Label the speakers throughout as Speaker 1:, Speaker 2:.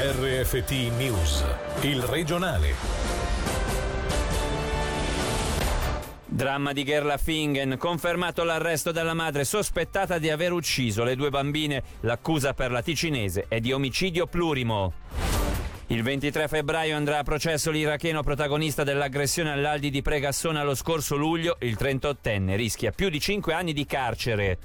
Speaker 1: RFT News, il regionale.
Speaker 2: Dramma di Gerlafingen, confermato l'arresto della madre sospettata di aver ucciso le due bambine. L'accusa per la ticinese è di omicidio plurimo. Il 23 febbraio andrà a processo l'iracheno protagonista dell'aggressione all'Aldi di Pregassona lo scorso luglio. Il 38enne rischia più di 5 anni di carcere.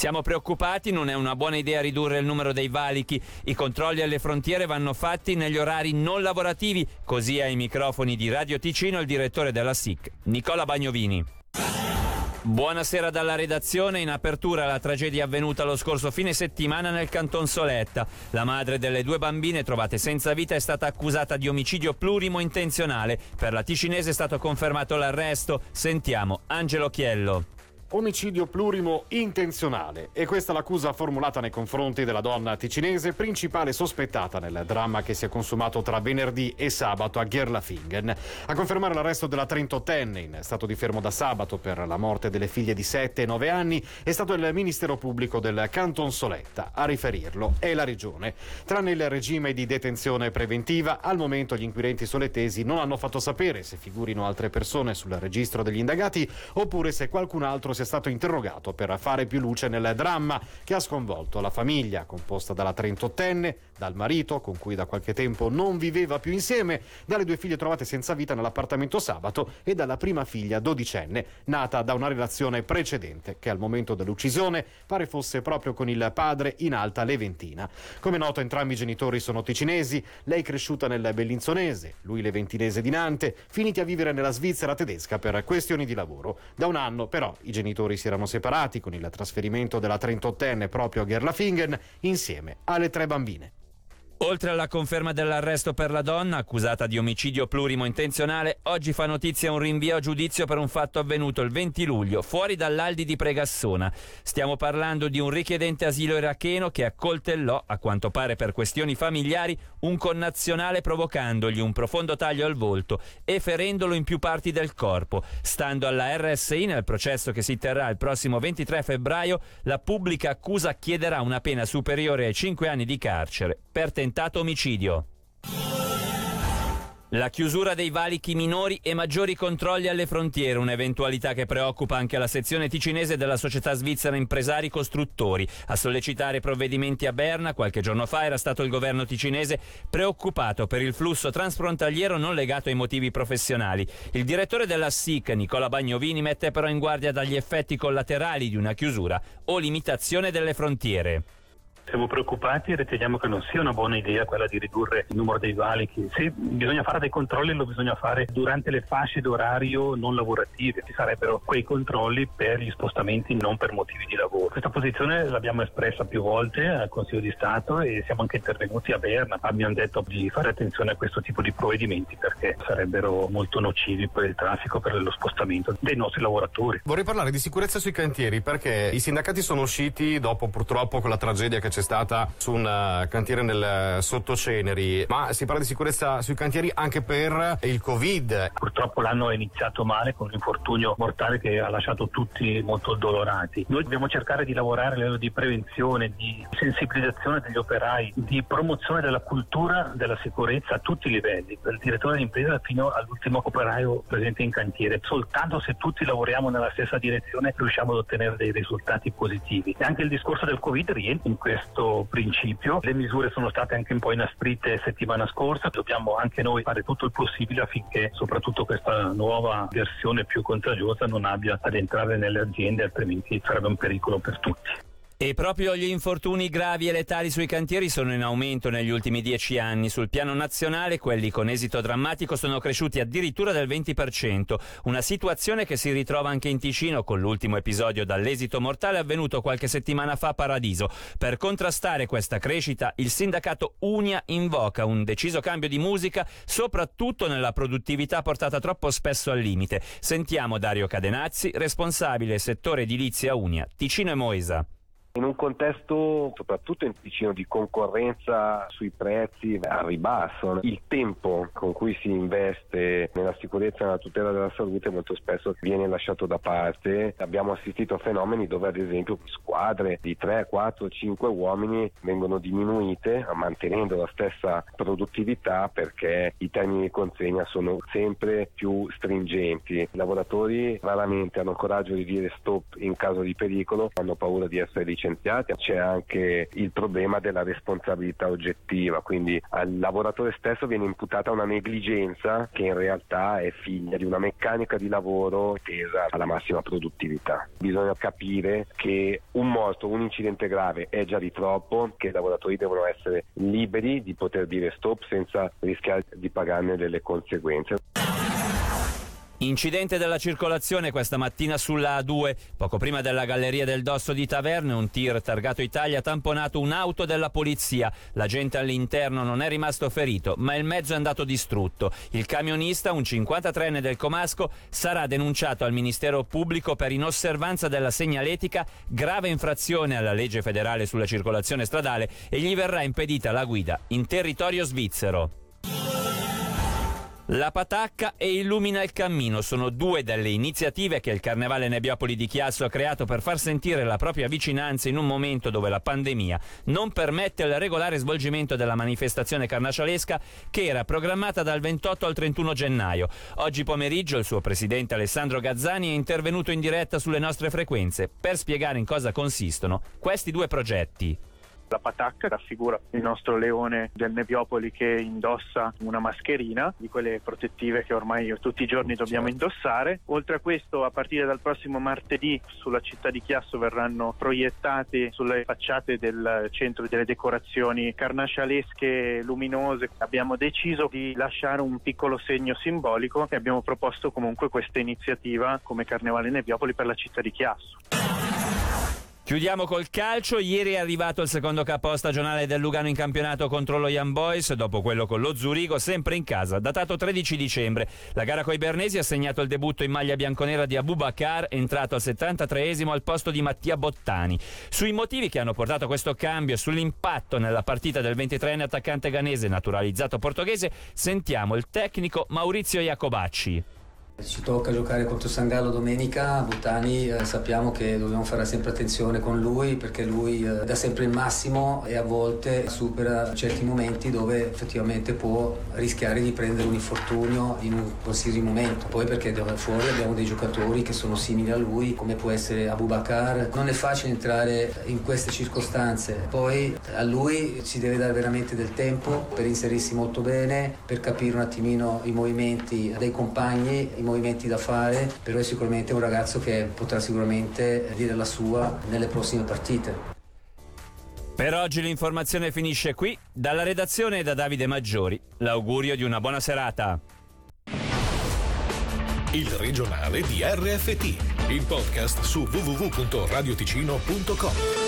Speaker 2: Siamo preoccupati, non è una buona idea ridurre il numero dei valichi. I controlli alle frontiere vanno fatti negli orari non lavorativi, così ai microfoni di Radio Ticino il direttore della SIC, Nicola Bagnovini. Buonasera dalla redazione. In apertura la tragedia avvenuta lo scorso fine settimana nel canton Soletta. La madre delle due bambine trovate senza vita è stata accusata di omicidio plurimo intenzionale. Per la ticinese è stato confermato l'arresto. Sentiamo Angelo Chiello.
Speaker 3: Omicidio plurimo intenzionale. E questa l'accusa formulata nei confronti della donna ticinese, principale sospettata nel dramma che si è consumato tra venerdì e sabato a Gerlafingen. A confermare l'arresto della 38enne in stato di fermo da sabato per la morte delle figlie di 7 e 9 anni è stato il Ministero Pubblico del Canton Soletta. A riferirlo è la Regione. Tranne il regime di detenzione preventiva, al momento gli inquirenti solettesi non hanno fatto sapere se figurino altre persone sul registro degli indagati oppure se qualcun altro si sia stato interrogato per fare più luce nel dramma che ha sconvolto la famiglia, composta dalla 38enne, dal marito, con cui da qualche tempo non viveva più insieme, dalle due figlie trovate senza vita nell'appartamento sabato e dalla prima figlia dodicenne, nata da una relazione precedente, che al momento dell'uccisione pare fosse proprio con il padre in alta leventina. Come noto, entrambi i genitori sono ticinesi, lei cresciuta nel bellinzonese, lui leventinese di Nante, finiti a vivere nella Svizzera tedesca per questioni di lavoro. Da un anno, però, i genitori genitori si erano separati con il trasferimento della 38enne proprio a Gerlafingen insieme alle tre bambine.
Speaker 2: Oltre alla conferma dell'arresto per la donna, accusata di omicidio plurimo intenzionale, oggi fa notizia un rinvio a giudizio per un fatto avvenuto il 20 luglio, fuori dall'Aldi di Pregassona. Stiamo parlando di un richiedente asilo iracheno che accoltellò, a quanto pare per questioni familiari, un connazionale provocandogli un profondo taglio al volto e ferendolo in più parti del corpo. Stando alla RSI, nel processo che si terrà il prossimo 23 febbraio, la pubblica accusa chiederà una pena superiore ai 5 anni di carcere per tentare tentato omicidio. La chiusura dei valichi minori e maggiori controlli alle frontiere, un'eventualità che preoccupa anche la sezione ticinese della società svizzera Impresari Costruttori. A sollecitare provvedimenti a Berna qualche giorno fa era stato il governo ticinese preoccupato per il flusso transfrontaliero non legato ai motivi professionali. Il direttore della SIC, Nicola Bagnovini, mette però in guardia dagli effetti collaterali di una chiusura o limitazione delle frontiere.
Speaker 4: Siamo preoccupati e riteniamo che non sia una buona idea quella di ridurre il numero dei valichi. Se bisogna fare dei controlli lo bisogna fare durante le fasce d'orario non lavorative, ci sarebbero quei controlli per gli spostamenti non per motivi di lavoro. Questa posizione l'abbiamo espressa più volte al Consiglio di Stato e siamo anche intervenuti a Berna. Abbiamo detto di fare attenzione a questo tipo di provvedimenti perché sarebbero molto nocivi per il traffico, per lo spostamento dei nostri lavoratori.
Speaker 3: Vorrei parlare di sicurezza sui cantieri perché i sindacati sono usciti dopo purtroppo quella tragedia che c'è c'è stata su un uh, cantiere nel uh, Sottoceneri, ma si parla di sicurezza sui cantieri anche per il Covid.
Speaker 4: Purtroppo l'anno è iniziato male con un infortunio mortale che ha lasciato tutti molto dolorati. Noi dobbiamo cercare di lavorare a livello di prevenzione, di sensibilizzazione degli operai, di promozione della cultura della sicurezza a tutti i livelli, dal direttore d'impresa fino all'ultimo operaio presente in cantiere. Soltanto se tutti lavoriamo nella stessa direzione riusciamo ad ottenere dei risultati positivi. E anche il discorso del Covid rientra in questo questo principio. Le misure sono state anche un po' inasprite settimana scorsa, dobbiamo anche noi fare tutto il possibile affinché soprattutto questa nuova versione più contagiosa non abbia ad entrare nelle aziende, altrimenti sarebbe un pericolo per tutti.
Speaker 2: E proprio gli infortuni gravi e letali sui cantieri sono in aumento negli ultimi dieci anni. Sul piano nazionale quelli con esito drammatico sono cresciuti addirittura del 20%, una situazione che si ritrova anche in Ticino con l'ultimo episodio dall'esito mortale avvenuto qualche settimana fa a Paradiso. Per contrastare questa crescita il sindacato Unia invoca un deciso cambio di musica, soprattutto nella produttività portata troppo spesso al limite. Sentiamo Dario Cadenazzi, responsabile settore edilizia Unia, Ticino e Moesa.
Speaker 5: In un contesto, soprattutto in Ticino, di concorrenza sui prezzi al ribasso, il tempo con cui si investe nella sicurezza e nella tutela della salute molto spesso viene lasciato da parte. Abbiamo assistito a fenomeni dove ad esempio squadre di 3, 4, 5 uomini vengono diminuite mantenendo la stessa produttività perché i termini di consegna sono sempre più stringenti. I lavoratori raramente hanno coraggio di dire stop in caso di pericolo, hanno paura di essere licenziati licenziati, c'è anche il problema della responsabilità oggettiva, quindi al lavoratore stesso viene imputata una negligenza che in realtà è figlia di una meccanica di lavoro tesa alla massima produttività. Bisogna capire che un morto, un incidente grave è già di troppo, che i lavoratori devono essere liberi di poter dire stop senza rischiare di pagarne delle conseguenze.
Speaker 2: Incidente della circolazione questa mattina sulla A2. Poco prima della galleria del Dosso di Taverne, un tir targato Italia ha tamponato un'auto della polizia. La gente all'interno non è rimasto ferito, ma il mezzo è andato distrutto. Il camionista, un 53enne del Comasco, sarà denunciato al Ministero Pubblico per inosservanza della segnaletica, grave infrazione alla legge federale sulla circolazione stradale e gli verrà impedita la guida in territorio svizzero. La patacca e Illumina il cammino sono due delle iniziative che il Carnevale Nebbiopoli di Chiasso ha creato per far sentire la propria vicinanza in un momento dove la pandemia non permette il regolare svolgimento della manifestazione carnascialesca che era programmata dal 28 al 31 gennaio. Oggi pomeriggio il suo presidente Alessandro Gazzani è intervenuto in diretta sulle nostre frequenze per spiegare in cosa consistono questi due progetti.
Speaker 6: La patacca raffigura il nostro leone del Nebiopoli che indossa una mascherina di quelle protettive che ormai tutti i giorni dobbiamo certo. indossare. Oltre a questo, a partire dal prossimo martedì sulla città di Chiasso verranno proiettate sulle facciate del centro delle decorazioni carnascialesche luminose. Abbiamo deciso di lasciare un piccolo segno simbolico e abbiamo proposto comunque questa iniziativa come Carnevale Nebiopoli per la città di Chiasso.
Speaker 2: Chiudiamo col calcio. Ieri è arrivato il secondo capo stagionale del Lugano in campionato contro lo Young Boys, dopo quello con lo Zurigo, sempre in casa, datato 13 dicembre. La gara coi Bernesi ha segnato il debutto in maglia bianconera di Abubakar, entrato al 73esimo al posto di Mattia Bottani. Sui motivi che hanno portato questo cambio e sull'impatto nella partita del 23enne attaccante ganese naturalizzato portoghese, sentiamo il tecnico Maurizio Iacobacci.
Speaker 7: Ci tocca giocare contro Sangallo domenica, Buttani eh, sappiamo che dobbiamo fare sempre attenzione con lui perché lui eh, dà sempre il massimo e a volte supera certi momenti dove effettivamente può rischiare di prendere un infortunio in un qualsiasi momento. Poi perché fuori abbiamo dei giocatori che sono simili a lui come può essere Abubakar. Non è facile entrare in queste circostanze. Poi a lui si deve dare veramente del tempo per inserirsi molto bene, per capire un attimino i movimenti dei compagni, i movimenti da fare, però è sicuramente un ragazzo che potrà sicuramente dire la sua nelle prossime partite.
Speaker 2: Per oggi l'informazione finisce qui. Dalla redazione e da Davide Maggiori, l'augurio di una buona serata.
Speaker 1: Il regionale di RFT, il podcast su www.radioticino.com.